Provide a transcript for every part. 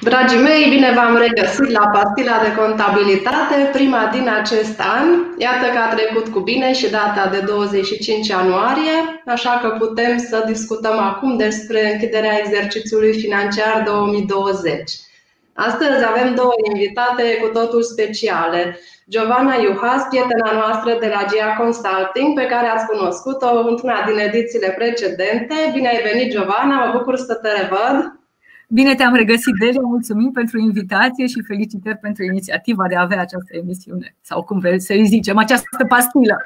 Dragii mei, bine v-am regăsit la pastila de contabilitate, prima din acest an. Iată că a trecut cu bine și data de 25 ianuarie, așa că putem să discutăm acum despre închiderea exercițiului financiar 2020. Astăzi avem două invitate cu totul speciale. Giovanna Iuhas, prietena noastră de la GIA Consulting, pe care ați cunoscut-o într-una din edițiile precedente. Bine ai venit, Giovanna, mă bucur să te revăd. Bine te-am regăsit, Delia, mulțumim pentru invitație și felicitări pentru inițiativa de a avea această emisiune, sau cum vrei să-i zicem, această pastilă.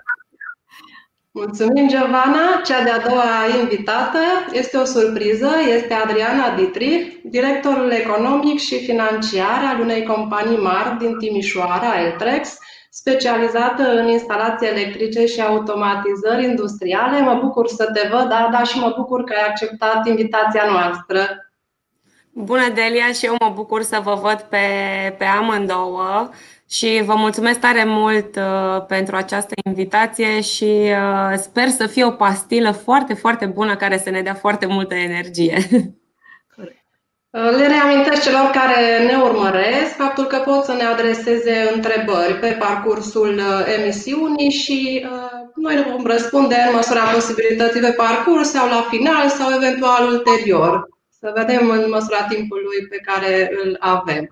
Mulțumim, Giovanna. Cea de-a doua invitată este o surpriză, este Adriana Ditri, directorul economic și financiar al unei companii mari din Timișoara, Eltrex, specializată în instalații electrice și automatizări industriale. Mă bucur să te văd, Ada, și mă bucur că ai acceptat invitația noastră. Bună, Delia, și eu mă bucur să vă văd pe, pe amândouă și vă mulțumesc tare mult uh, pentru această invitație și uh, sper să fie o pastilă foarte, foarte bună care să ne dea foarte multă energie. Le reamintesc celor care ne urmăresc faptul că pot să ne adreseze întrebări pe parcursul uh, emisiunii și noi ne vom răspunde în măsura posibilității pe parcurs sau la final sau eventual ulterior să vedem în măsura timpului pe care îl avem.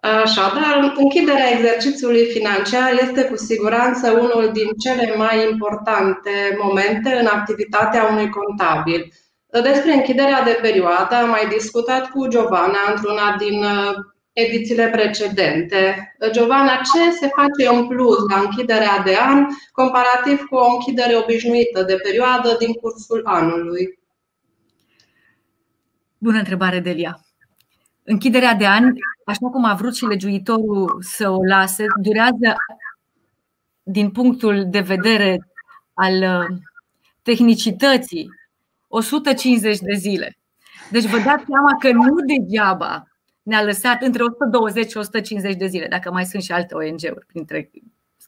Așadar, închiderea exercițiului financiar este cu siguranță unul din cele mai importante momente în activitatea unui contabil. Despre închiderea de perioadă am mai discutat cu Giovanna într-una din uh, edițiile precedente. Giovanna, ce se face în plus la închiderea de an comparativ cu o închidere obișnuită de perioadă din cursul anului? Bună întrebare, Delia. Închiderea de an, așa cum a vrut și legiuitorul să o lase, durează din punctul de vedere al uh, tehnicității 150 de zile. Deci vă dați seama că nu degeaba ne-a lăsat între 120 și 150 de zile, dacă mai sunt și alte ONG-uri printre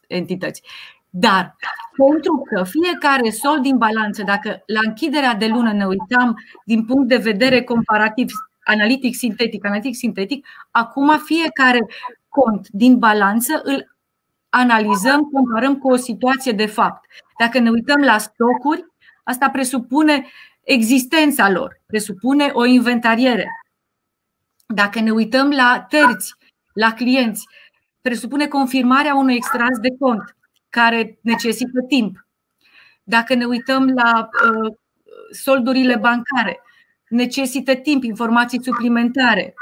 entități. Dar pentru că fiecare sol din balanță, dacă la închiderea de lună ne uitam din punct de vedere comparativ, analitic sintetic, analitic sintetic, acum fiecare cont din balanță îl analizăm, comparăm cu o situație de fapt. Dacă ne uităm la stocuri, asta presupune existența lor, presupune o inventariere. Dacă ne uităm la terți, la clienți, presupune confirmarea unui extras de cont care necesită timp. Dacă ne uităm la uh, soldurile bancare, necesită timp, informații suplimentare.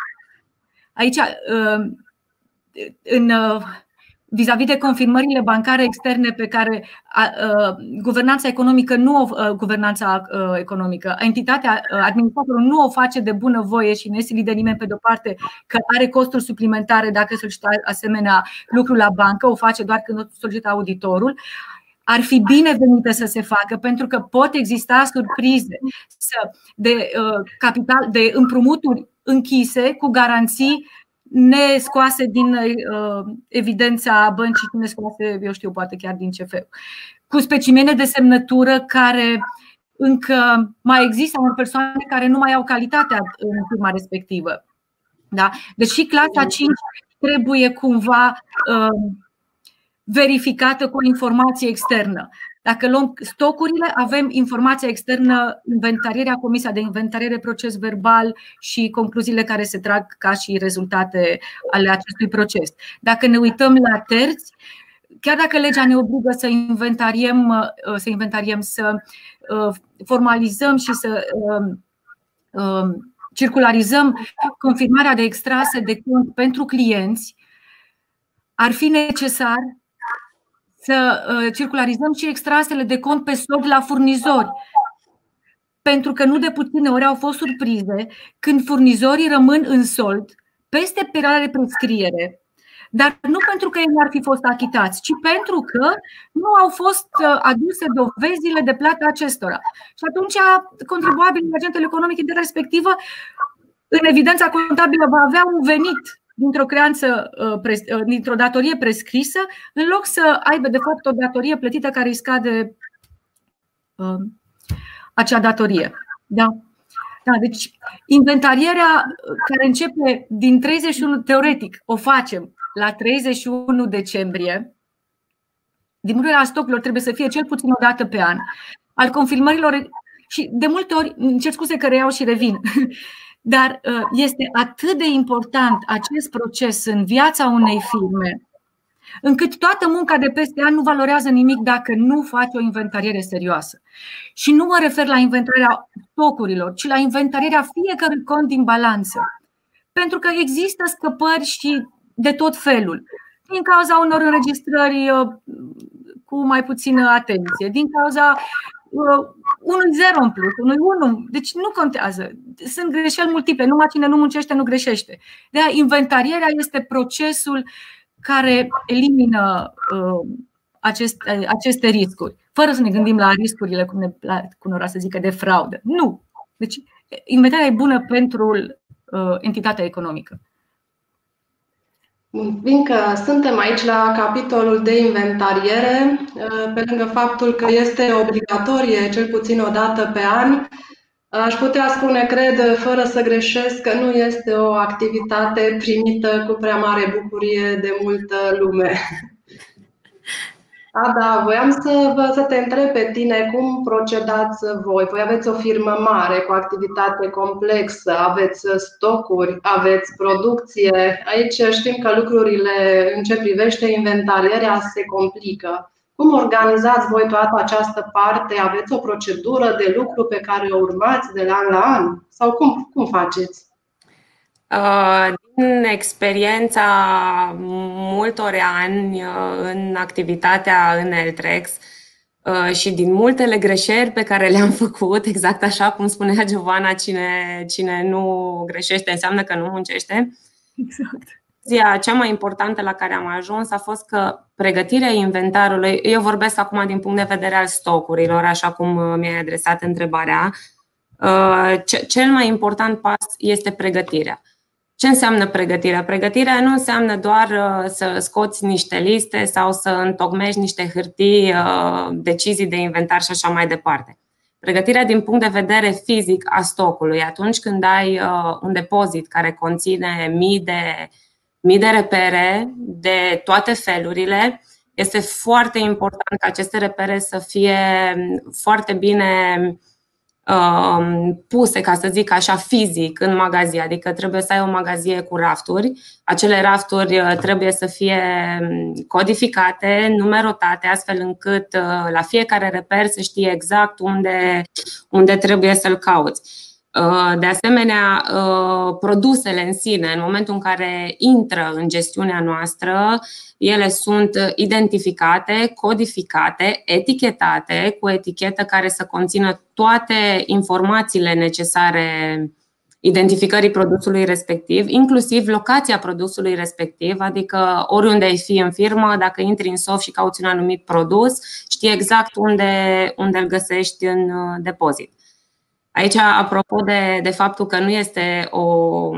Aici, uh, în uh, vis-a-vis de confirmările bancare externe pe care guvernanța economică nu o, guvernanța economică, entitatea, administratorul nu o face de bună voie și nu este de nimeni pe de-o parte că are costuri suplimentare dacă solicită asemenea lucru la bancă, o face doar când solicită auditorul ar fi binevenită să se facă pentru că pot exista surprize de capital, de împrumuturi închise cu garanții nescoase din uh, evidența băncii, nescoase, eu știu, poate chiar din CFU, cu specimene de semnătură care încă mai există unor persoane care nu mai au calitatea în firma respectivă. Da? Deci și clasa 5 trebuie cumva uh, verificată cu informație externă. Dacă luăm stocurile, avem informația externă, inventarierea, comisia de inventariere, proces verbal și concluziile care se trag ca și rezultate ale acestui proces. Dacă ne uităm la terți, chiar dacă legea ne obligă să inventariem, uh, să, inventariem, să uh, formalizăm și să um, um, circularizăm confirmarea de extrase de cont pentru clienți, ar fi necesar să uh, circularizăm și extrasele de cont pe sold la furnizori. Pentru că nu de puține ori au fost surprize când furnizorii rămân în sold peste perioada de prescriere, dar nu pentru că ei nu ar fi fost achitați, ci pentru că nu au fost uh, aduse dovezile de plată acestora. Și atunci contribuabilul, agentul economic de respectivă, în evidența contabilă va avea un venit dintr-o creanță, uh, uh, dintr-o datorie prescrisă, în loc să aibă, de fapt, o datorie plătită care îi scade uh, acea datorie. Da? Da, deci inventarierea care începe din 31, teoretic, o facem la 31 decembrie, din la stocurilor trebuie să fie cel puțin o dată pe an. Al confirmărilor și de multe ori, încerc scuze că reiau și revin, dar uh, este atât de important acest proces în viața unei firme, încât toată munca de peste an nu valorează nimic dacă nu faci o inventariere serioasă. Și nu mă refer la inventarierea stocurilor, ci la inventarierea fiecărui cont din balanță. Pentru că există scăpări și de tot felul. Din cauza unor înregistrări uh, cu mai puțină atenție, din cauza uh, unui zero în plus, unui unu. Deci nu contează. Sunt greșeli multiple. Numai cine nu muncește, nu greșește. De aia, inventarierea este procesul care elimină uh, aceste, aceste riscuri, fără să ne gândim la riscurile, cum, ne, la, cum ora să zică, de fraudă. Nu. Deci, inventarea e bună pentru uh, entitatea economică. Fiindcă suntem aici la capitolul de inventariere, uh, pe lângă faptul că este obligatorie cel puțin o dată pe an, Aș putea spune, cred, fără să greșesc, că nu este o activitate primită cu prea mare bucurie de multă lume. A, da, voiam să, vă, să te întreb pe tine cum procedați voi. Voi aveți o firmă mare cu activitate complexă, aveți stocuri, aveți producție. Aici știm că lucrurile în ce privește inventarierea se complică. Cum organizați voi toată această parte? Aveți o procedură de lucru pe care o urmați de la an la an? Sau cum, cum faceți? Uh, din experiența multor ani uh, în activitatea în Eltrex uh, și din multele greșeli pe care le-am făcut, exact așa cum spunea Giovanna, cine, cine nu greșește înseamnă că nu muncește. Exact concluzia cea mai importantă la care am ajuns a fost că pregătirea inventarului, eu vorbesc acum din punct de vedere al stocurilor, așa cum uh, mi-ai adresat întrebarea, uh, cel mai important pas este pregătirea. Ce înseamnă pregătirea? Pregătirea nu înseamnă doar uh, să scoți niște liste sau să întocmești niște hârtii, decizii de inventar și așa mai departe. Pregătirea din punct de vedere fizic a stocului, atunci când ai un depozit care conține mii de mii de repere de toate felurile. Este foarte important ca aceste repere să fie foarte bine um, puse, ca să zic așa, fizic în magazie, adică trebuie să ai o magazie cu rafturi. Acele rafturi uh, trebuie să fie um, codificate, numerotate, astfel încât uh, la fiecare reper să știe exact unde, unde trebuie să-l cauți. Uh, de asemenea, uh, produsele în sine, în momentul în care intră în gestiunea noastră, ele sunt identificate, codificate, etichetate cu etichetă care să conțină toate informațiile necesare identificării produsului respectiv, inclusiv locația produsului respectiv, adică oriunde ai fi în firmă, dacă intri în soft și cauți un anumit produs, știi exact unde, unde îl găsești în uh, depozit. Aici, apropo de, de faptul că nu este o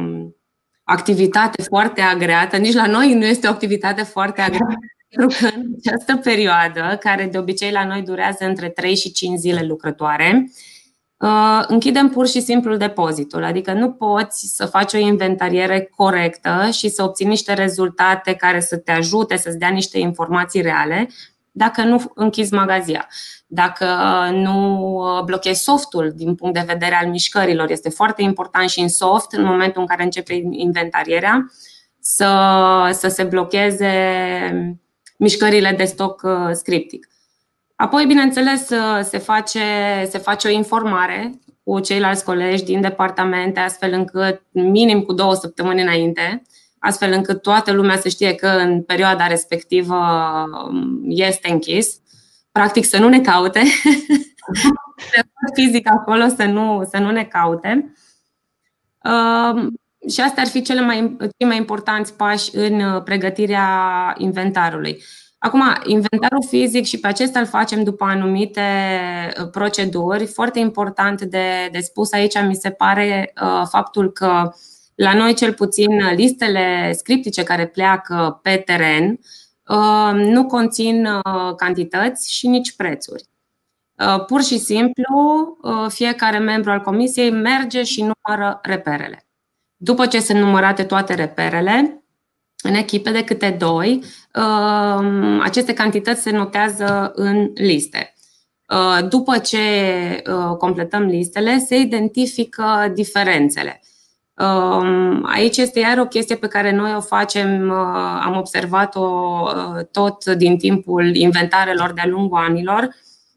activitate foarte agreată, nici la noi nu este o activitate foarte agreată, pentru că în această perioadă, care de obicei la noi durează între 3 și 5 zile lucrătoare, uh, închidem pur și simplu depozitul, adică nu poți să faci o inventariere corectă și să obții niște rezultate care să te ajute, să-ți dea niște informații reale, dacă nu închizi magazia dacă nu blochezi softul din punct de vedere al mișcărilor. Este foarte important și în soft, în momentul în care începe inventarierea, să, să se blocheze mișcările de stoc uh, scriptic. Apoi, bineînțeles, uh, se face, se face o informare cu ceilalți colegi din departamente, astfel încât, minim cu două săptămâni înainte, astfel încât toată lumea să știe că în perioada respectivă um, este închis practic să nu ne caute, fizic acolo să nu, să nu ne caute. Uh, și astea ar fi cele mai, cei mai importanți pași în uh, pregătirea inventarului. Acum, inventarul fizic și pe acesta îl facem după anumite uh, proceduri. Foarte important de, de spus aici mi se pare uh, faptul că la noi cel puțin listele scriptice care pleacă pe teren Uh, nu conțin uh, cantități și nici prețuri. Pur și simplu, fiecare membru al comisiei merge și numără reperele. După ce sunt numărate toate reperele, în echipe de câte doi, aceste cantități se notează în liste. După ce completăm listele, se identifică diferențele. Um, aici este iar o chestie pe care noi o facem, uh, am observat-o uh, tot din timpul inventarelor de-a lungul anilor.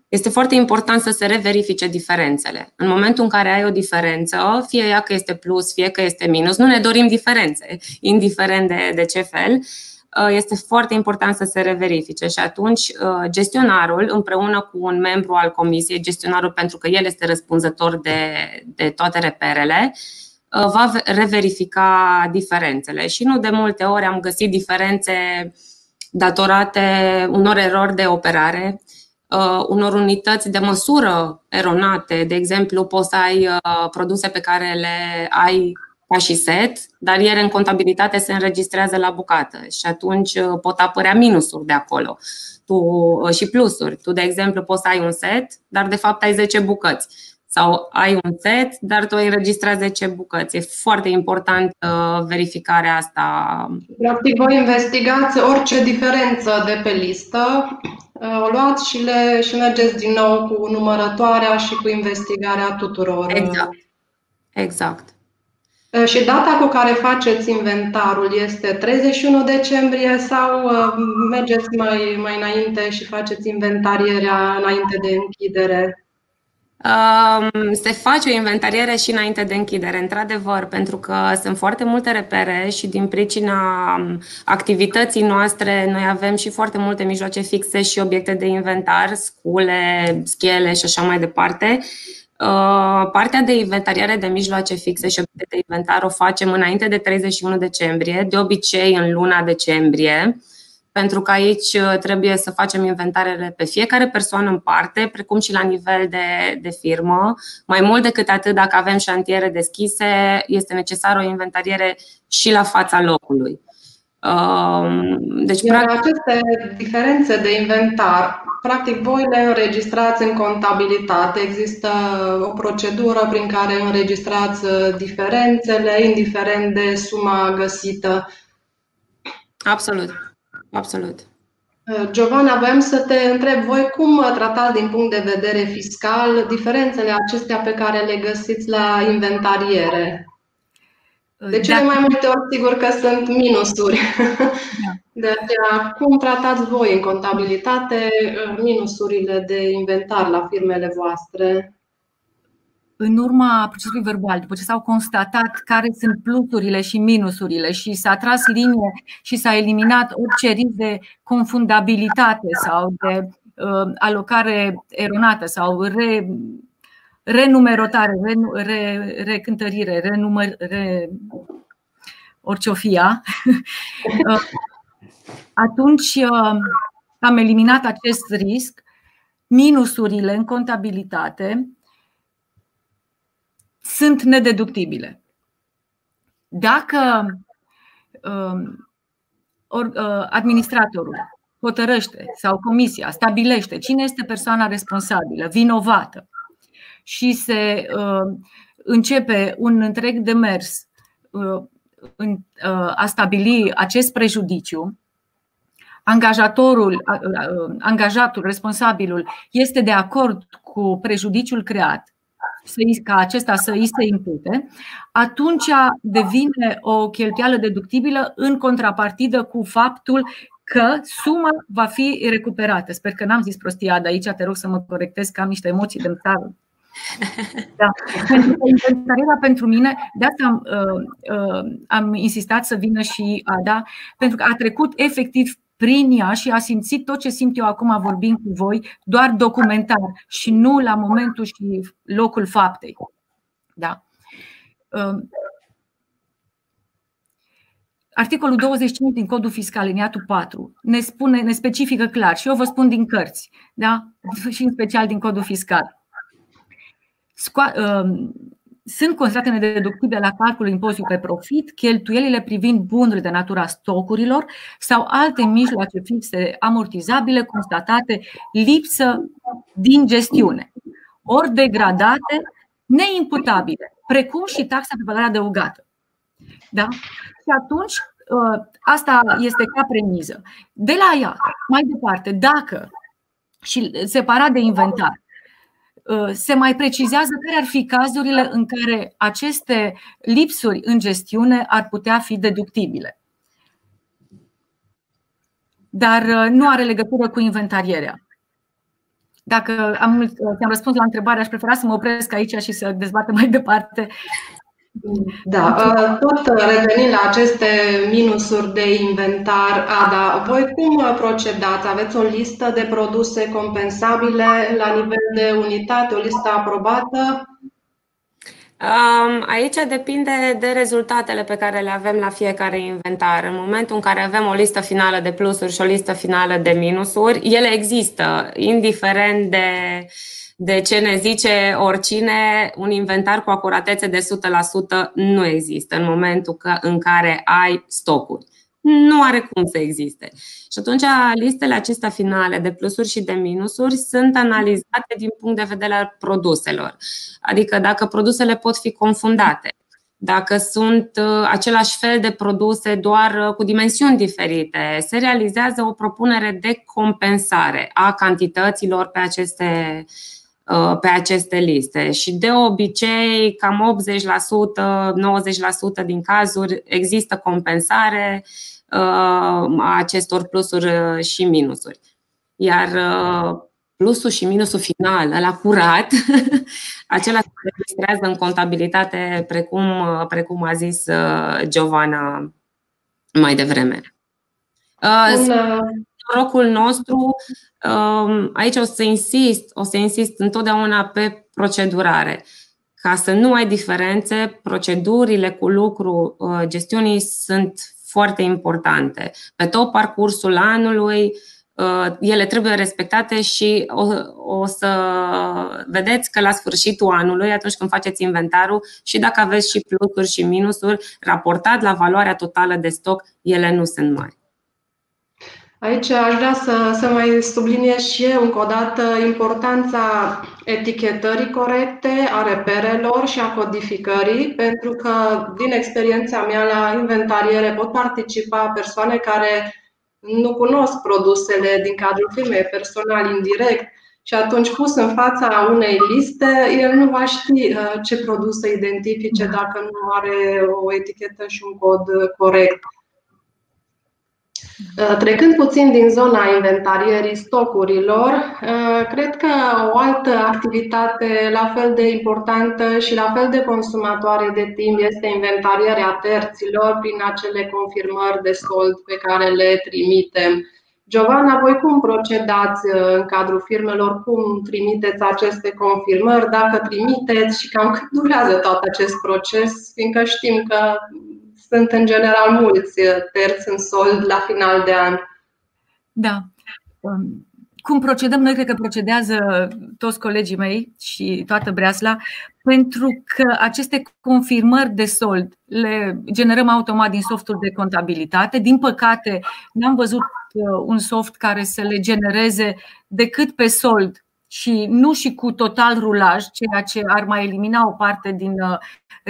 Este foarte important să se reverifice diferențele. În momentul în care ai o diferență, fie ea că este plus, fie că este minus, nu ne dorim diferențe, indiferent de, de ce fel, uh, este foarte important să se reverifice și atunci gestionarul, împreună cu un membru al comisiei, gestionarul pentru că el este răspunzător de, de toate reperele, Uh, va reverifica diferențele. Și nu de multe ori am găsit diferențe datorate unor erori de operare, uh, unor unități de măsură eronate. De exemplu, poți să ai uh, produse pe care le ai ca și set, dar ele în contabilitate se înregistrează la bucată și atunci pot apărea minusuri de acolo tu, și plusuri. Tu, de exemplu, poți să ai un set, dar de fapt ai 10 bucăți sau ai un set, dar tu ai înregistrat 10 bucăți. E foarte important uh, verificarea asta. Practic, voi investigați orice diferență de pe listă, uh, o luați și, le, și mergeți din nou cu numărătoarea și cu investigarea tuturor. Exact. Exact. Uh, și data cu care faceți inventarul este 31 decembrie sau uh, mergeți mai, mai înainte și faceți inventarierea înainte de închidere? Se face o inventariere și înainte de închidere, într-adevăr, pentru că sunt foarte multe repere și din pricina um, activității noastre noi avem și foarte multe mijloace fixe și obiecte de inventar, scule, schele și așa mai departe. Uh, partea de inventariare de mijloace fixe și obiecte de inventar o facem înainte de 31 decembrie, de obicei în luna decembrie pentru că aici uh, trebuie să facem inventarele pe fiecare persoană în parte, precum și la nivel de, de firmă. Mai mult decât atât, dacă avem șantiere deschise, este necesară o inventariere și la fața locului. Um, deci, Iar practic... aceste diferențe de inventar, practic voi le înregistrați în contabilitate. Există o procedură prin care înregistrați uh, diferențele, indiferent de suma găsită. Absolut. Absolut. Uh, Giovanna, voiam să te întreb voi cum tratați din punct de vedere fiscal diferențele acestea pe care le găsiți la inventariere? De cele mai multe ori, sigur că sunt minusuri. Da. De aceea, cum tratați voi în contabilitate uh, minusurile de inventar la firmele voastre? În urma procesului verbal, după ce s-au constatat care sunt plusurile și minusurile și s-a tras linie și s-a eliminat orice risc de confundabilitate sau de uh, alocare eronată sau re, renumerotare, re, re, recântărire, renumăr, re, orice o fia, uh, atunci uh, am eliminat acest risc. Minusurile în contabilitate sunt nedeductibile. Dacă um, uh, administratorul hotărăște sau comisia stabilește cine este persoana responsabilă, vinovată și se uh, începe un întreg demers uh, a stabili acest prejudiciu, angajatorul, angajatul, responsabilul este de acord cu prejudiciul creat ca acesta să îi se impute, atunci devine o cheltuială deductibilă în contrapartidă cu faptul că suma va fi recuperată. Sper că n-am zis prostia de aici, te rog să mă corectez că am niște emoții de țară. Da. Pentru că inventariera pentru mine, de asta am, uh, uh, am insistat să vină și Ada, pentru că a trecut efectiv prin ea și a simțit tot ce simt eu acum vorbind cu voi, doar documentar și nu la momentul și locul faptei. Da. Um, articolul 25 din Codul Fiscal, liniatul 4, ne, spune, ne specifică clar și eu vă spun din cărți, da? și în special din Codul Fiscal. Sco- um, sunt considerate nedeductibile la calculul impozitului pe profit cheltuielile privind bunurile de natura stocurilor sau alte mijloace fixe amortizabile constatate lipsă din gestiune, ori degradate, neimputabile, precum și taxa pe valoare adăugată. Da? Și atunci, ă, asta este ca premiză. De la ea, mai departe, dacă și separat de inventar, ă, se mai precizează care ar fi cazurile în care aceste lipsuri în gestiune ar putea fi deductibile. Dar ă, nu are legătură cu inventarierea. Dacă am, am răspuns la întrebare, aș prefera să mă opresc aici și să dezbatem mai departe da, uh, tot revenind la aceste minusuri de inventar, Ada, voi cum procedați? Aveți o listă de produse compensabile la nivel de unitate, o listă aprobată? Um, aici depinde de rezultatele pe care le avem la fiecare inventar. În momentul în care avem o listă finală de plusuri și o listă finală de minusuri, ele există, indiferent de uh, de ce ne zice oricine, un inventar cu acuratețe de 100% nu există în momentul în care ai stocuri. Nu are cum să existe. Și atunci listele acestea finale de plusuri și de minusuri sunt analizate din punct de vedere al produselor. Adică dacă produsele pot fi confundate, dacă sunt uh, același fel de produse doar uh, cu dimensiuni diferite, se realizează o propunere de compensare a cantităților pe aceste Uh, pe aceste liste și de obicei cam 80%, 90% din cazuri există compensare uh, a acestor plusuri uh, și minusuri. Iar plusul și minusul final, la curat, acela se registrează în contabilitate, precum, precum a zis Giovanna mai devreme. Un, norocul nostru, um, aici o să insist, o să insist întotdeauna pe procedurare. Ca să nu ai diferențe, procedurile cu lucru uh, gestiunii sunt foarte importante. Pe tot parcursul anului, uh, ele trebuie respectate și o, o să vedeți că la sfârșitul anului, atunci când faceți inventarul și dacă aveți și plusuri și minusuri, raportat la valoarea totală de stoc, ele nu sunt mari. Aici aș vrea să, să mai subliniez și eu încă o dată importanța etichetării corecte, a reperelor și a codificării, pentru că din experiența mea la inventariere pot participa persoane care nu cunosc produsele din cadrul firmei, personal indirect, și atunci pus în fața unei liste, el nu va ști uh, ce produs să identifice dacă nu are o etichetă și un cod corect. Uh, trecând puțin din zona inventarierii stocurilor, uh, cred că o altă activitate la fel de importantă și la fel de consumatoare de timp este inventarierea terților prin acele confirmări de sold pe care le trimitem. Giovanna, voi cum procedați uh, în cadrul firmelor? Cum trimiteți aceste confirmări? Dacă trimiteți și cam cât durează tot acest proces? Fiindcă știm că sunt în general mulți uh, terți în sold la final de an. Da. Um, cum procedăm? Noi cred că procedează toți colegii mei și toată breasla, pentru că aceste confirmări de sold le generăm automat din softul de contabilitate. Din păcate, n-am văzut uh, un soft care să le genereze decât pe sold și nu și cu total rulaj, ceea ce ar mai elimina o parte din uh,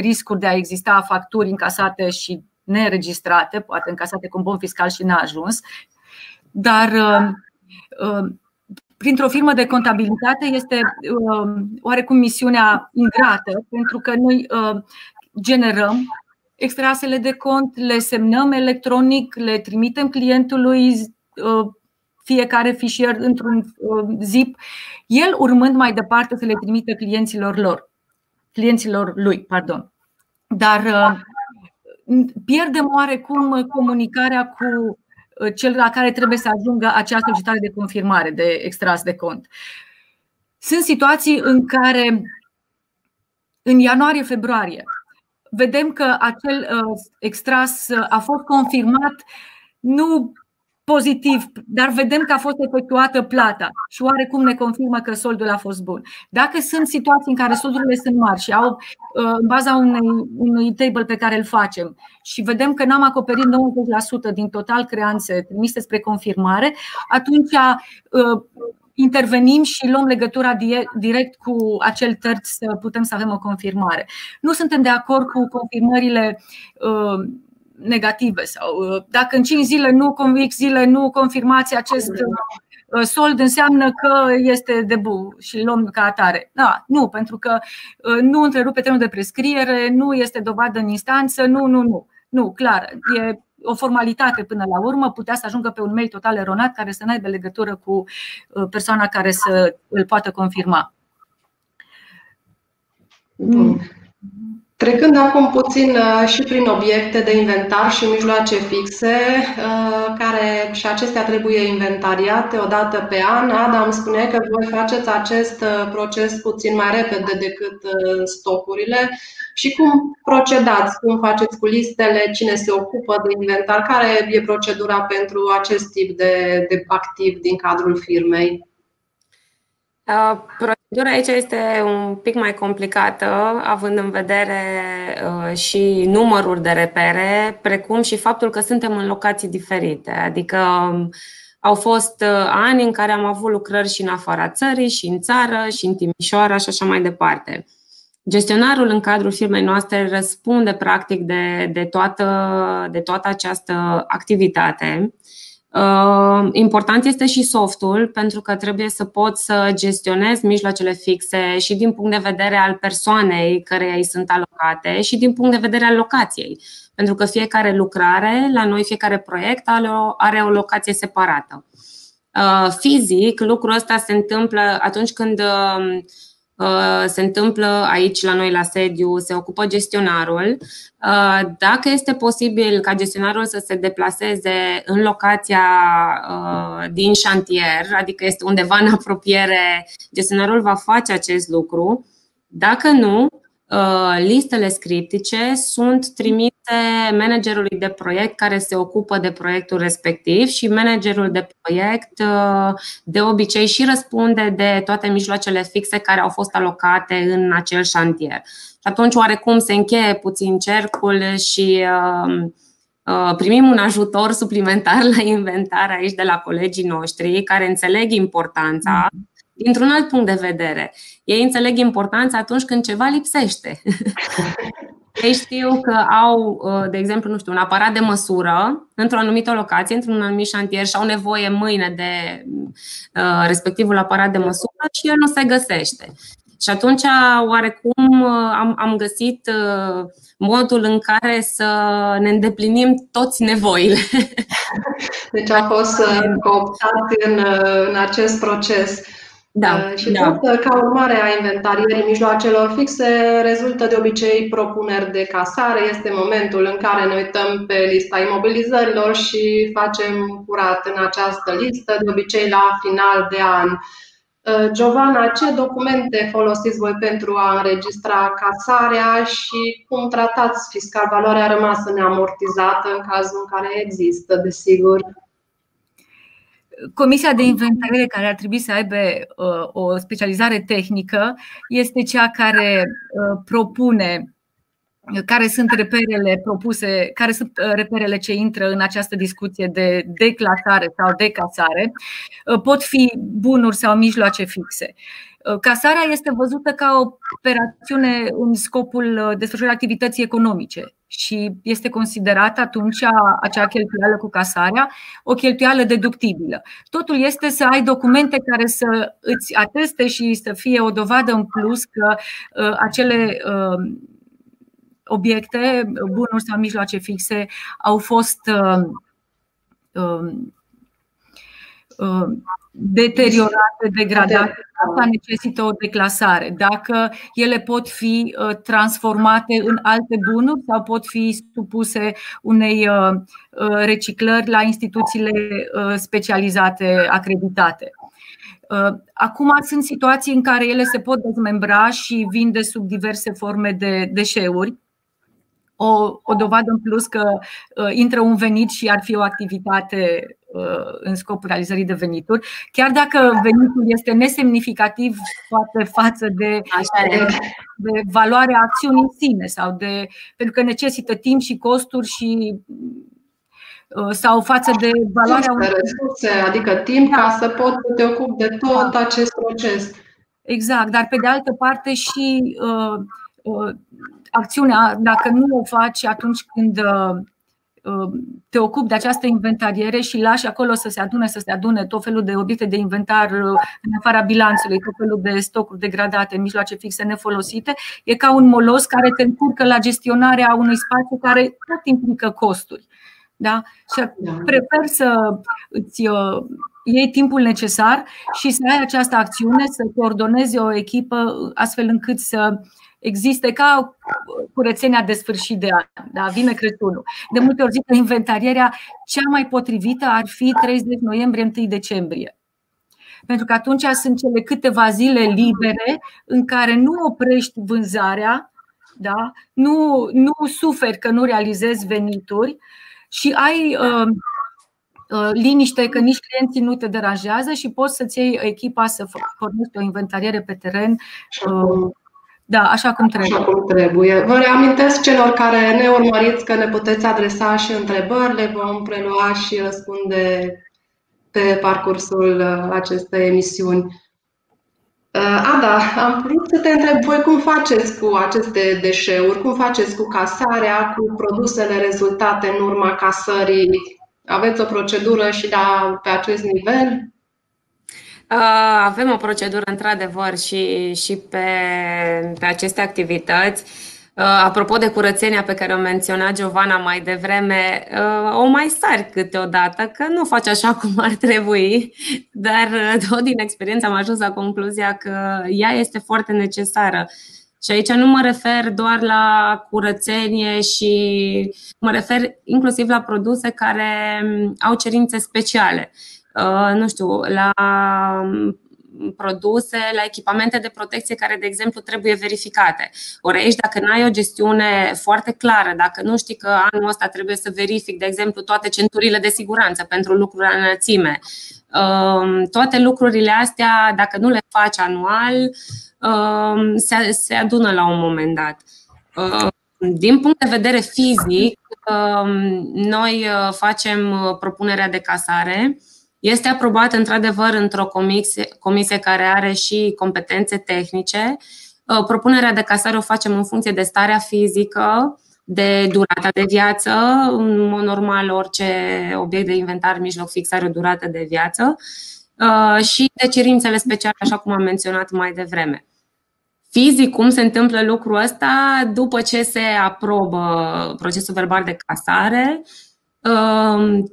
riscuri de a exista facturi încasate și neregistrate, poate încasate cu un bon fiscal și n-a ajuns. Dar uh, uh, printr-o firmă de contabilitate este oarecum misiunea ingrată, pentru că noi generăm extrasele de cont, le semnăm electronic, le trimitem clientului fiecare fișier într-un zip, el urmând mai departe să le trimită clienților lor, clienților lui, pardon. Dar uh, pierdem oarecum comunicarea cu uh, cel la care trebuie să ajungă acea solicitare de confirmare de extras de cont. Sunt situații în care în ianuarie-februarie vedem că acel uh, extras a fost confirmat nu pozitiv, dar vedem că a fost efectuată plata și oarecum ne confirmă că soldul a fost bun. Dacă sunt situații în care soldurile sunt mari și au uh, în baza unui, unui table pe care îl facem și vedem că n-am acoperit 90% din total creanțe trimise spre confirmare, atunci uh, intervenim și luăm legătura direct cu acel terț să putem să avem o confirmare. Nu suntem de acord cu confirmările uh, negative sau uh, dacă în 5 zile nu, X zile nu confirmați acest uh, sold înseamnă că este debu și luăm ca atare. Da, nu, pentru că nu întrerupe termenul de prescriere, nu este dovadă în instanță, nu, nu, nu. Nu, clar, e o formalitate până la urmă, putea să ajungă pe un mail total eronat care să nu aibă legătură cu persoana care să îl poată confirma. Bun. Trecând acum puțin uh, și prin obiecte de inventar și mijloace fixe, uh, care și acestea trebuie inventariate o dată pe an, Adam spune că voi faceți acest uh, proces puțin mai repede decât stocurile. Și cum procedați, cum faceți cu listele, cine se ocupă de inventar, care e procedura pentru acest tip de, de activ din cadrul firmei? Procedura aici este un pic mai complicată, având în vedere uh, și numărul de repere, precum și faptul că suntem în locații diferite. Adică um, au fost uh, ani în care am avut lucrări și în afara țării, și în țară, și în Timișoara și așa mai departe. Gestionarul în cadrul firmei noastre răspunde practic de, de, toată, de toată această activitate Uh, important este și softul, pentru că trebuie să poți să gestionezi mijloacele fixe și din punct de vedere al persoanei care îi sunt alocate și din punct de vedere al locației. Pentru că fiecare lucrare, la noi fiecare proiect are o locație separată. Uh, fizic, lucrul ăsta se întâmplă atunci când uh, Uh, se întâmplă aici la noi la sediu, se ocupă gestionarul. Uh, dacă este posibil ca gestionarul să se deplaseze în locația uh, din șantier, adică este undeva în apropiere, gestionarul va face acest lucru. Dacă nu, Uh, listele scriptice sunt trimise managerului de proiect care se ocupă de proiectul respectiv și managerul de proiect uh, de obicei și răspunde de toate mijloacele fixe care au fost alocate în acel șantier. Și atunci oarecum se încheie puțin cercul și uh, primim un ajutor suplimentar la inventar aici de la colegii noștri care înțeleg importanța dintr-un alt punct de vedere. Ei înțeleg importanța atunci când ceva lipsește. Ei știu că au, uh, de exemplu, nu știu, un aparat de măsură într-o anumită locație, într-un anumit șantier și au nevoie mâine de uh, respectivul aparat de măsură și el nu se găsește. Și atunci, oarecum, uh, am, am găsit modul în care să ne îndeplinim toți nevoile. Deci a fost cooptat în, în acest proces. Da, uh, și da. tot ca urmare a inventarierii mijloacelor fixe rezultă de obicei propuneri de casare. Este momentul în care ne uităm pe lista imobilizărilor și facem curat în această listă, de obicei la final de an. Uh, Giovanna, ce documente folosiți voi pentru a înregistra casarea și cum tratați fiscal valoarea rămasă neamortizată în cazul în care există, desigur? Comisia de inventariere care ar trebui să aibă uh, o specializare tehnică este cea care uh, propune care sunt reperele propuse, care sunt uh, reperele ce intră în această discuție de declasare sau decasare, pot fi bunuri sau mijloace fixe. Uh, casarea este văzută ca o operațiune în scopul uh, desfășurării activității economice și este considerată atunci acea cheltuială cu casarea o cheltuială deductibilă. Totul este să ai documente care să îți ateste și să fie o dovadă în plus că uh, acele obiecte, bunuri sau mijloace fixe au fost deteriorate, degradate, asta necesită o declasare. Dacă ele pot fi uh, transformate în alte bunuri sau pot fi supuse unei uh, uh, reciclări la instituțiile specializate acreditate. Acum sunt situații în care ele se pot dezmembra și vinde sub diverse forme de deșeuri o, o dovadă în plus că uh, intră un venit și ar fi o activitate în scopul realizării de venituri, chiar dacă venitul este nesemnificativ poate față de, de, de valoarea acțiunii în sine sau de pentru că necesită timp și costuri și sau față de valoarea unui resurse, adică timp ca să poți să te ocupi de tot da. acest proces. Exact, dar pe de altă parte și uh, uh, acțiunea, dacă nu o faci atunci când uh, uh, te ocupi de această inventariere și lași acolo să se adune, să se adune tot felul de obiecte de inventar uh, în afara bilanțului, tot felul de stocuri degradate, mijloace fixe nefolosite, e ca un molos care te încurcă la gestionarea unui spațiu care tot implică costuri. Da? Și da. prefer să îți iei timpul necesar și să ai această acțiune, să coordonezi o echipă astfel încât să existe ca curățenia de sfârșit de an. Da? Vine Crăciunul. De multe ori zic că inventarierea cea mai potrivită ar fi 30 noiembrie, 1 decembrie. Pentru că atunci sunt cele câteva zile libere în care nu oprești vânzarea, da? nu, nu suferi că nu realizezi venituri și ai uh, uh, liniște că nici clienții nu te deranjează și poți să-ți iei echipa să pornești o inventariere pe teren uh, da, așa cum trebuie. Așa cum trebuie. Vă reamintesc celor care ne urmăriți că ne puteți adresa și întrebări, le vom prelua și răspunde pe parcursul uh, acestei emisiuni. Uh, Ada, am vrut să te întreb voi cum faceți cu aceste deșeuri, cum faceți cu casarea, cu produsele rezultate în urma casării? Aveți o procedură și da, pe acest nivel? Uh, avem o procedură într-adevăr și, și pe, pe aceste activități. Uh, apropo de curățenia pe care o menționa Giovanna mai devreme, uh, o mai sari câteodată, că nu faci așa cum ar trebui, dar tot din experiență am ajuns la concluzia că ea este foarte necesară. Și aici nu mă refer doar la curățenie și mă refer inclusiv la produse care um, au cerințe speciale. Uh, nu știu, la um, produse, la echipamente de protecție care, de exemplu, trebuie verificate. Ori aici, dacă nu ai o gestiune foarte clară, dacă nu știi că anul ăsta trebuie să verific, de exemplu, toate centurile de siguranță pentru lucruri la înălțime, um, toate lucrurile astea, dacă nu le faci anual, um, se adună la un moment dat. Din punct de vedere fizic, noi uh, facem uh, propunerea de casare este aprobat într-adevăr într-o comisie, comisie care are și competențe tehnice. Uh, propunerea de casare o facem în funcție de starea fizică, de durata de viață. În mod normal, orice obiect de inventar mijloc fix are o durată de viață uh, și de cerințele speciale, așa cum am menționat mai devreme. Fizic, cum se întâmplă lucrul ăsta? După ce se aprobă procesul verbal de casare,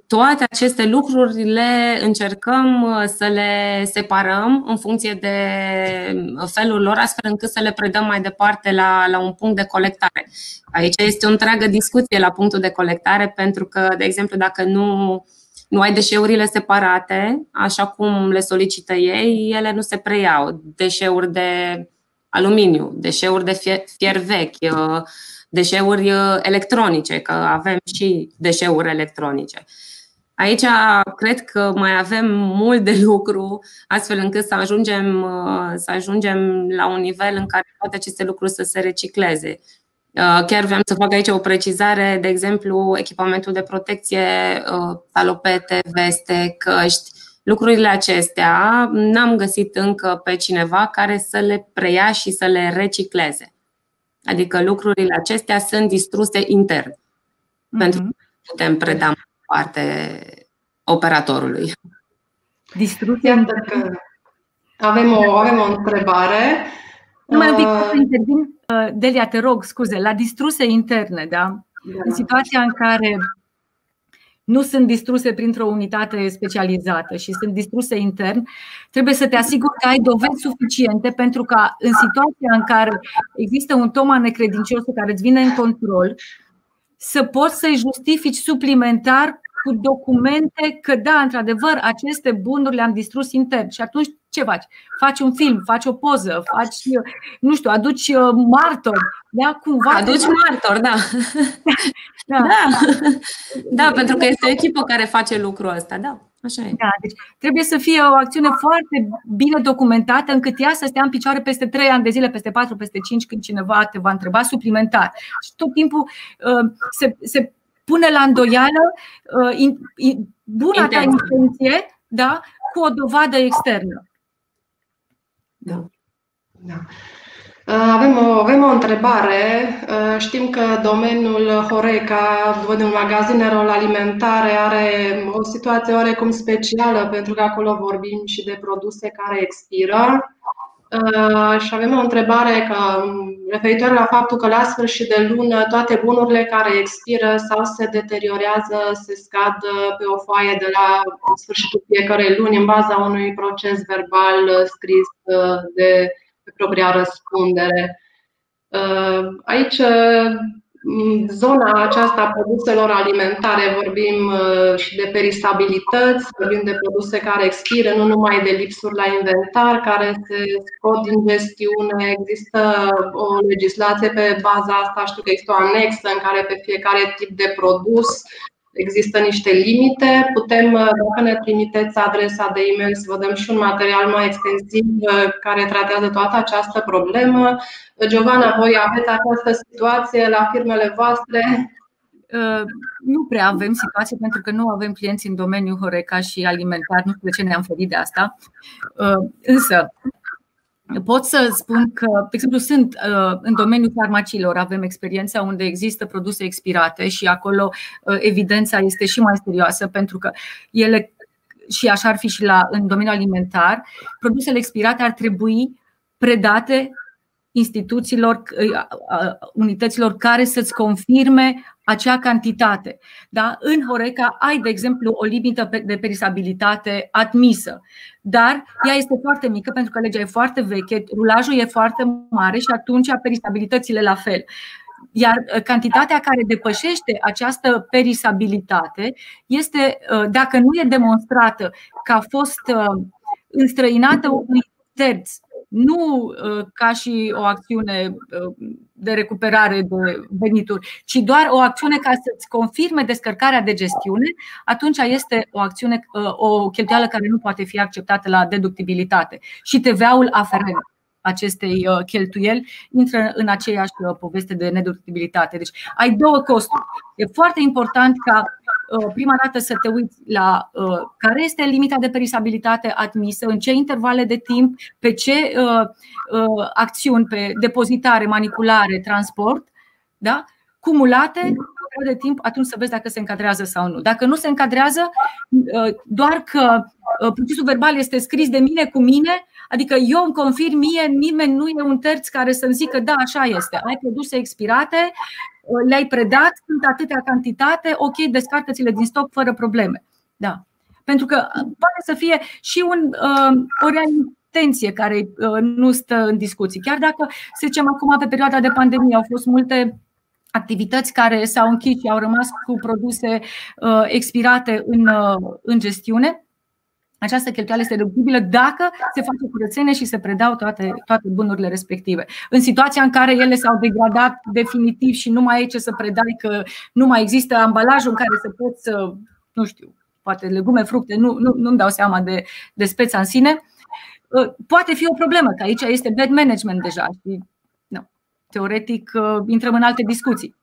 toate aceste lucruri le încercăm uh, să le separăm în funcție de uh, felul lor, astfel încât să le predăm mai departe la, la un punct de colectare. Aici este o întreagă discuție la punctul de colectare, pentru că, de exemplu, dacă nu, nu ai deșeurile separate, așa cum le solicită ei, ele nu se preiau. Deșeuri de aluminiu, deșeuri de fier, fier vechi, uh, deșeuri uh, electronice, că avem și deșeuri electronice. Aici cred că mai avem mult de lucru, astfel încât să ajungem, uh, să ajungem la un nivel în care toate aceste lucruri să se recicleze. Uh, chiar vreau să fac aici o precizare, de exemplu, echipamentul de protecție, salopete, veste, căști, lucrurile acestea n-am găsit încă pe cineva care să le preia și să le recicleze. Adică lucrurile acestea sunt distruse intern. Mm-hmm. Pentru că putem preda mai departe operatorului. Distruse intern. Avem o, avem o întrebare. Numai un pic să intervin. Uh, Delia, te rog, scuze, la distruse interne, da? da. În situația în care nu sunt distruse printr-o unitate specializată și sunt distruse intern, trebuie să te asiguri că ai dovezi suficiente pentru ca în situația în care există un toma necredincios care îți vine în control, să poți să-i justifici suplimentar cu documente că da, într-adevăr, aceste bunuri le-am distrus intern. Și atunci ce faci? Faci un film, faci o poză, faci, nu știu, aduci uh, martor. Da, cumva. Aduci martor, da. Da. da. da. da, pentru că este o echipă care face lucrul ăsta, da. Așa e. Da, deci trebuie să fie o acțiune foarte bine documentată încât ea să stea în picioare peste 3 ani de zile, peste 4, peste 5, când cineva te va întreba suplimentar. Și tot timpul uh, se, se pune la îndoială uh, in, in, buna ta intenție da, cu o dovadă externă. Da. da. Uh, avem o, avem o întrebare. Uh, știm că domeniul Horeca, domeniul magazinelor alimentare, are o situație oarecum specială pentru că acolo vorbim și de produse care expiră. Uh, și avem o întrebare că, um, referitor la faptul că la sfârșit de lună toate bunurile care expiră sau se deteriorează se scad pe o foaie de la sfârșitul fiecărei luni în baza unui proces verbal scris de pe propria răspundere. Uh, aici, zona aceasta a produselor alimentare, vorbim uh, și de perisabilități, vorbim de produse care expiră, nu numai de lipsuri la inventar, care se scot din gestiune. Există o legislație pe baza asta, știu că există o anexă în care pe fiecare tip de produs există niște limite. Putem, uh, dacă ne trimiteți adresa de e-mail, să vă dăm și un material mai extensiv uh, care tratează toată această problemă. Giovanna, voi aveți această situație la firmele voastre? Uh, nu prea avem situație pentru că nu avem clienți în domeniul Horeca și alimentar, nu știu de ce ne-am ferit de asta. Însă, Pot să spun că, de exemplu, sunt uh, în domeniul farmaciilor, avem experiența unde există produse expirate și acolo uh, evidența este și mai serioasă pentru că ele, și așa ar fi și la, în domeniul alimentar, produsele expirate ar trebui predate instituțiilor, uh, unităților care să-ți confirme acea cantitate. Da? În Horeca ai, de exemplu, o limită de perisabilitate admisă, dar ea este foarte mică pentru că legea e foarte veche, rulajul e foarte mare și atunci perisabilitățile la fel. Iar uh, cantitatea care depășește această perisabilitate este, uh, dacă nu e demonstrată că a fost uh, înstrăinată unui terț nu uh, ca și o acțiune uh, de recuperare de venituri, ci doar o acțiune ca să-ți confirme descărcarea de gestiune, atunci este o acțiune, uh, o cheltuială care nu poate fi acceptată la deductibilitate. Și TVA-ul aferent acestei cheltuieli intră în aceeași poveste de nedeductibilitate. Deci ai două costuri. E foarte important ca Uh, prima dată să te uiți la uh, care este limita de perisabilitate admisă, în ce intervale de timp, pe ce uh, acțiuni, pe depozitare, manipulare, transport, da? cumulate de timp, atunci să vezi dacă se încadrează sau nu. Dacă nu se încadrează, doar că procesul verbal este scris de mine cu mine, adică eu îmi confirm mie, nimeni nu e un terț care să-mi zică da, așa este. Ai produse expirate, le-ai predat, sunt atâtea cantitate, ok, descarcă-ți-le din stoc fără probleme. Da. Pentru că poate să fie și un, uh, o rea intenție care uh, nu stă în discuții. Chiar dacă, să zicem, acum pe perioada de pandemie au fost multe activități care s-au închis și au rămas cu produse uh, expirate în, în gestiune, această cheltuială este deductibilă dacă se face curățenie și se predau toate, toate bunurile respective. În situația în care ele s-au degradat definitiv și nu mai e ce să predai, că nu mai există ambalajul în care să poți să, nu știu, poate legume, fructe, nu, nu, nu-mi dau seama de, de speța în sine, ă, poate fi o problemă, că aici este bad management deja. Și, nu, teoretic, ă, intrăm în alte discuții.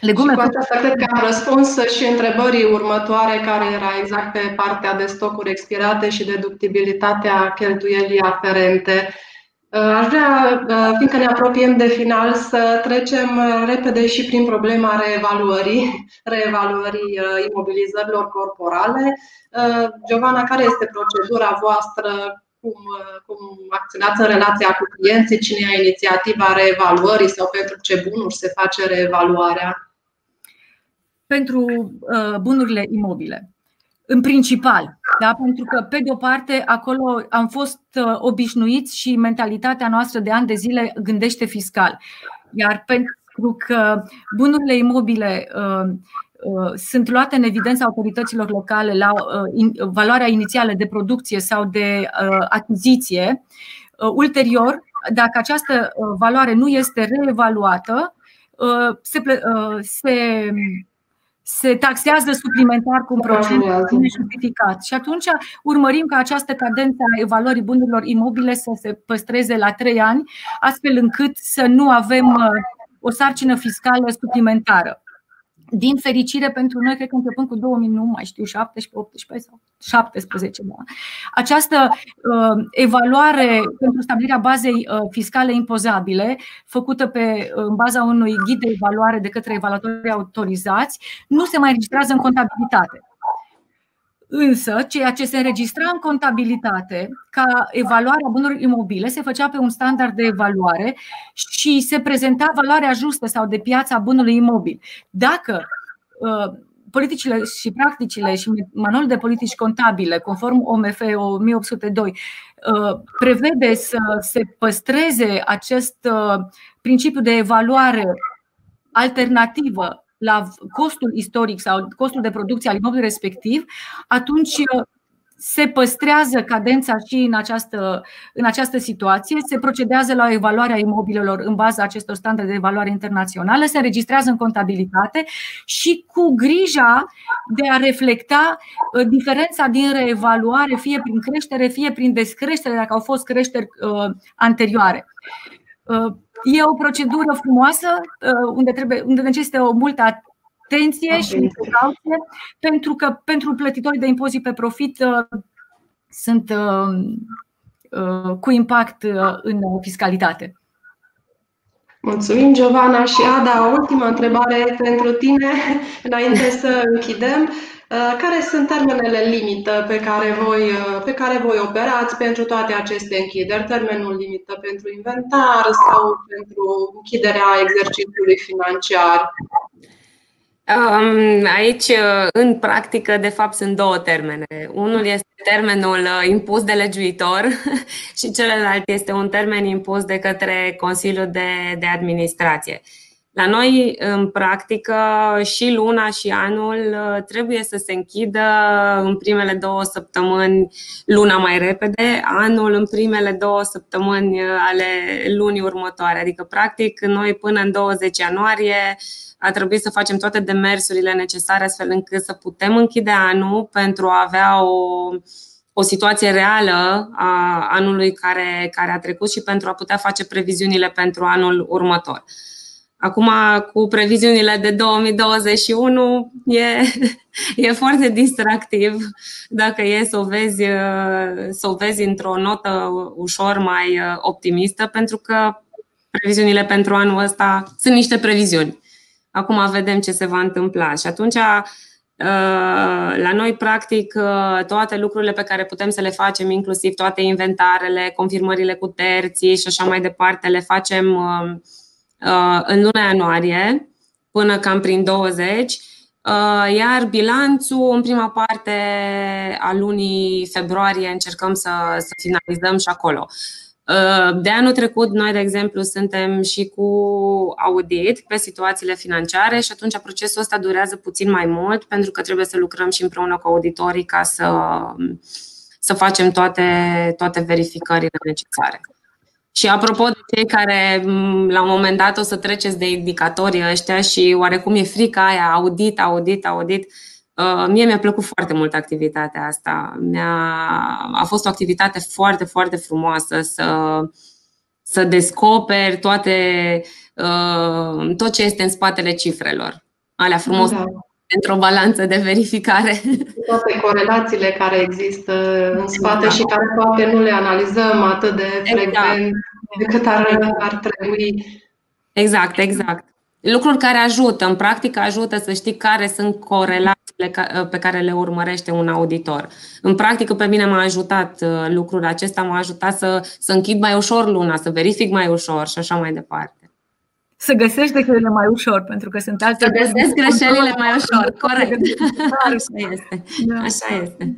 Legume și cu aceasta cred că am răspuns și întrebării următoare, care era exact pe partea de stocuri expirate și deductibilitatea cheltuielii aferente. Uh, aș vrea, uh, fiindcă ne apropiem de final, să trecem uh, repede și prin problema reevaluării, reevaluării imobilizărilor corporale. Giovanna, care este procedura voastră? Cum, cum acționați în relația cu clienții? Cine ia inițiativa reevaluării sau pentru ce bunuri se face reevaluarea? pentru uh, bunurile imobile. În principal, da? pentru că, pe de o parte, acolo am fost uh, obișnuiți și mentalitatea noastră de ani de zile gândește fiscal. Iar pentru că bunurile imobile uh, sunt luate în evidența autorităților locale la valoarea inițială de producție sau de achiziție, ulterior, dacă această valoare nu este reevaluată, se, se se taxează suplimentar cu un procent nejustificat. Și atunci urmărim ca această cadență a evaluării bunurilor imobile să se păstreze la trei ani, astfel încât să nu avem uh, o sarcină fiscală suplimentară din fericire pentru noi, cred că începând cu 2000, nu mai știu, 17, 18 sau 17, da. Această uh, evaluare pentru stabilirea bazei uh, fiscale impozabile, făcută pe, uh, în baza unui ghid de evaluare de către evaluatori autorizați, nu se mai înregistrează în contabilitate. Însă, ceea ce se înregistra în contabilitate ca evaluarea bunurilor imobile se făcea pe un standard de evaluare și se prezenta valoarea justă sau de piață a bunului imobil. Dacă uh, politicile și practicile și manualul de politici contabile, conform OMF 1802, uh, prevede să se păstreze acest uh, principiu de evaluare alternativă la costul istoric sau costul de producție al imobilului respectiv, atunci uh, se păstrează cadența și în această, în această situație, se procedează la o evaluare a imobilelor în baza acestor standarde de evaluare internaționale, se înregistrează în contabilitate și cu grija de a reflecta uh, diferența din reevaluare, fie prin creștere, fie prin descreștere, dacă au fost creșteri uh, anterioare. E o procedură frumoasă uh, unde, trebuie, unde necesită o multă atenție și precauție, pentru că pentru plătitorii de impozit pe profit uh, sunt uh, cu impact în fiscalitate. Mulțumim, Giovanna și Ada. O ultimă întrebare pentru tine, înainte să închidem. Uh, care sunt termenele limită pe care voi, uh, pe care voi operați pentru toate aceste închideri? Termenul limită pentru inventar sau pentru închiderea exercițiului financiar? Um, aici, uh, în practică, de fapt, sunt două termene. Unul este termenul impus de legiuitor și celălalt este un termen impus de către Consiliul de, de Administrație. La noi, în practică, și luna și anul uh, trebuie să se închidă în primele două săptămâni, luna mai repede, anul în primele două săptămâni uh, ale lunii următoare. Adică, practic, noi până în 20 ianuarie a trebuit să facem toate demersurile necesare astfel încât să putem închide anul pentru a avea o, o situație reală a anului care, care a trecut și pentru a putea face previziunile pentru anul următor. Acum, cu previziunile de 2021, e, e foarte distractiv dacă e să o vezi, să o vezi într-o notă ușor mai optimistă, pentru că previziunile pentru anul ăsta sunt niște previziuni. Acum vedem ce se va întâmpla și atunci la noi, practic, toate lucrurile pe care putem să le facem, inclusiv toate inventarele, confirmările cu terții și așa mai departe, le facem Uh, în luna ianuarie până cam prin 20, uh, iar bilanțul în prima parte a lunii februarie încercăm să, să finalizăm și acolo. Uh, de anul trecut, noi, de exemplu, suntem și cu audit pe situațiile financiare și atunci procesul ăsta durează puțin mai mult pentru că trebuie să lucrăm și împreună cu auditorii ca să, să facem toate, toate verificările necesare. Și apropo de cei care la un moment dat o să treceți de indicatorii ăștia și oarecum e frica aia, audit, audit, audit, uh, mie mi-a plăcut foarte mult activitatea asta. Mi-a, a fost o activitate foarte, foarte frumoasă să, să descoperi toate, uh, tot ce este în spatele cifrelor. Alea frumos da. Într-o balanță de verificare. Toate corelațiile care există în spate și care poate nu le analizăm atât de exact. frecvent decât ar, ar trebui. Exact, exact. Lucruri care ajută, în practică ajută să știi care sunt corelațiile pe care le urmărește un auditor. În practică pe mine m-a ajutat uh, lucrul acesta, m-a ajutat să, să închid mai ușor luna, să verific mai ușor și așa mai departe. Să găsești greșelile mai ușor, pentru că sunt alte... Să găsesc greșelile mai ușor, corect. Așa este. Da. Așa este.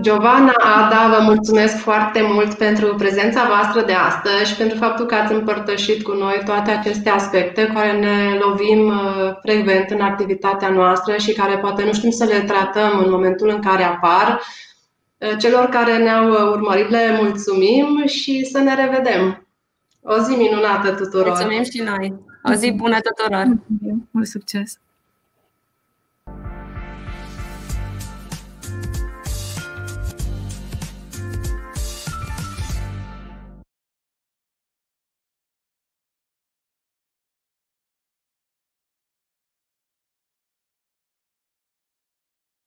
Giovanna, Ada, vă mulțumesc foarte mult pentru prezența voastră de astăzi și pentru faptul că ați împărtășit cu noi toate aceste aspecte care ne lovim uh, frecvent în activitatea noastră și care poate nu știm să le tratăm în momentul în care apar. Uh, celor care ne-au urmărit le mulțumim și să ne revedem. O zi minunată tuturor! Mulțumim și noi! O zi bună tuturor! Mult succes!